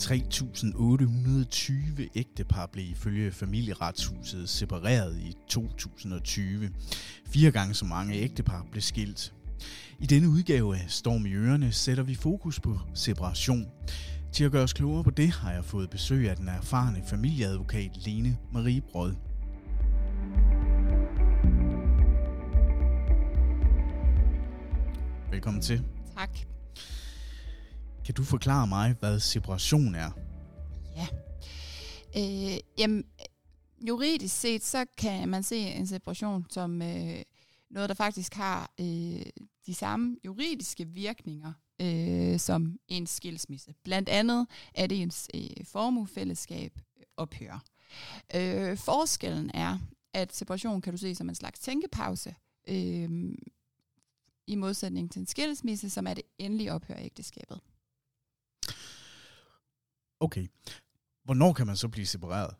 3.820 ægtepar blev ifølge familieretshuset separeret i 2020. Fire gange så mange ægtepar blev skilt. I denne udgave af Storm i Ørene sætter vi fokus på separation. Til at gøre os klogere på det, har jeg fået besøg af den erfarne familieadvokat Lene Marie Brød. Velkommen til. Tak. Kan du forklare mig, hvad separation er? Ja. Øh, jamen, juridisk set, så kan man se en separation som øh, noget, der faktisk har øh, de samme juridiske virkninger øh, som en skilsmisse. Blandt andet er det ens øh, formuefællesskab ophører. Øh, forskellen er, at separation kan du se som en slags tænkepause, øh, i modsætning til en skilsmisse, som er det endelige ophør af ægteskabet. Okay. Hvornår kan man så blive separeret?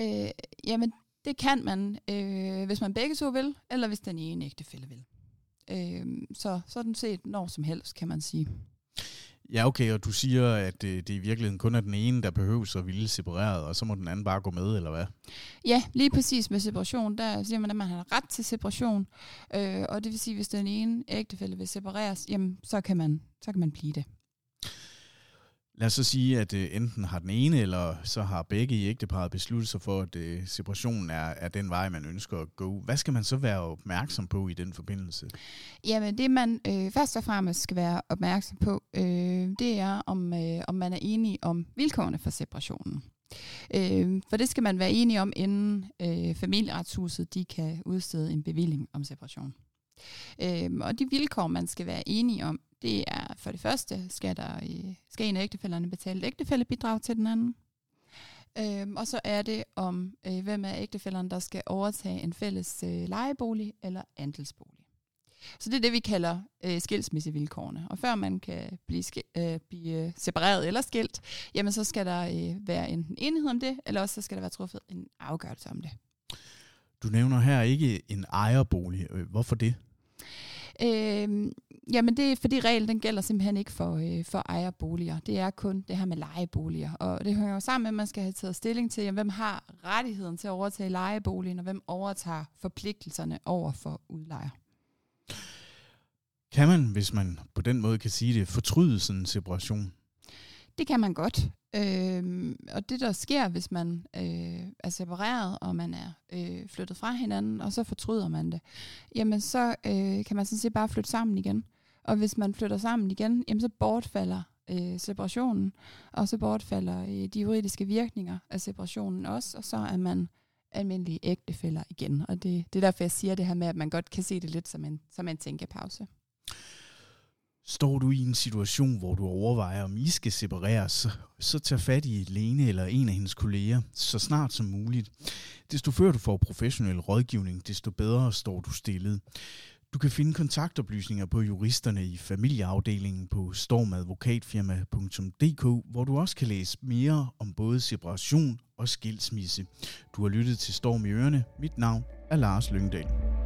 Øh, jamen, det kan man, øh, hvis man begge to vil, eller hvis den ene ægtefælle vil. Øh, så sådan set når som helst, kan man sige. Ja, okay, og du siger, at det, det i virkeligheden kun er den ene, der behøver at ville separeret, og så må den anden bare gå med, eller hvad? Ja, lige præcis med separation, der siger man, at man har ret til separation, øh, og det vil sige, at hvis den ene ægtefælle vil separeres, jamen, så kan man, så kan man blive det. Lad os så sige, at øh, enten har den ene, eller så har begge i ægteparet besluttet sig for, at øh, separationen er, er den vej, man ønsker at gå. Hvad skal man så være opmærksom på i den forbindelse? Jamen det, man øh, først og fremmest skal være opmærksom på, øh, det er, om, øh, om man er enig om vilkårene for separationen. Øh, for det skal man være enig om, inden øh, familieretshuset de kan udstede en bevilling om separation. Øh, og de vilkår, man skal være enige om, det er for det første, skal, der, skal en af ægtefælderne betale et ægtefællebidrag til den anden. Øhm, og så er det om, øh, hvem er ægtefælderne, der skal overtage en fælles øh, lejebolig eller andelsbolig. Så det er det, vi kalder øh, skilsmissevilkårene. Og før man kan blive, øh, blive separeret eller skilt, jamen så skal der øh, være enten enighed om det, eller også så skal der være truffet en afgørelse om det. Du nævner her ikke en ejerbolig. Øh, hvorfor det? Øh, jamen det er fordi reglen den gælder simpelthen ikke for, øh, for ejerboliger. Det er kun det her med lejeboliger. Og det hører jo sammen med, at man skal have taget stilling til, jamen, hvem har rettigheden til at overtage lejeboligen, og hvem overtager forpligtelserne over for udlejer. Kan man, hvis man på den måde kan sige det, fortryde sådan en separation? Det kan man godt. Øh, og det, der sker, hvis man øh, er separeret, og man er øh, flyttet fra hinanden, og så fortryder man det, jamen så øh, kan man sådan set bare flytte sammen igen. Og hvis man flytter sammen igen, jamen så bortfalder øh, separationen, og så bortfalder øh, de juridiske virkninger af separationen også, og så er man almindelige ægtefælder igen. Og det, det er derfor, jeg siger det her med, at man godt kan se det lidt som en, som en tænkepause. Står du i en situation, hvor du overvejer, om I skal separeres, så, så tag fat i Lene eller en af hendes kolleger så snart som muligt. Desto før du får professionel rådgivning, desto bedre står du stillet. Du kan finde kontaktoplysninger på juristerne i familieafdelingen på stormadvokatfirma.dk, hvor du også kan læse mere om både separation og skilsmisse. Du har lyttet til Storm i Ørene. Mit navn er Lars Lyngdal.